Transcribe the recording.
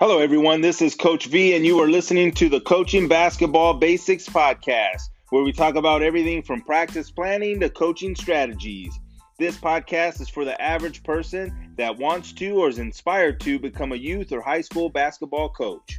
Hello, everyone. This is Coach V, and you are listening to the Coaching Basketball Basics Podcast, where we talk about everything from practice planning to coaching strategies. This podcast is for the average person that wants to or is inspired to become a youth or high school basketball coach.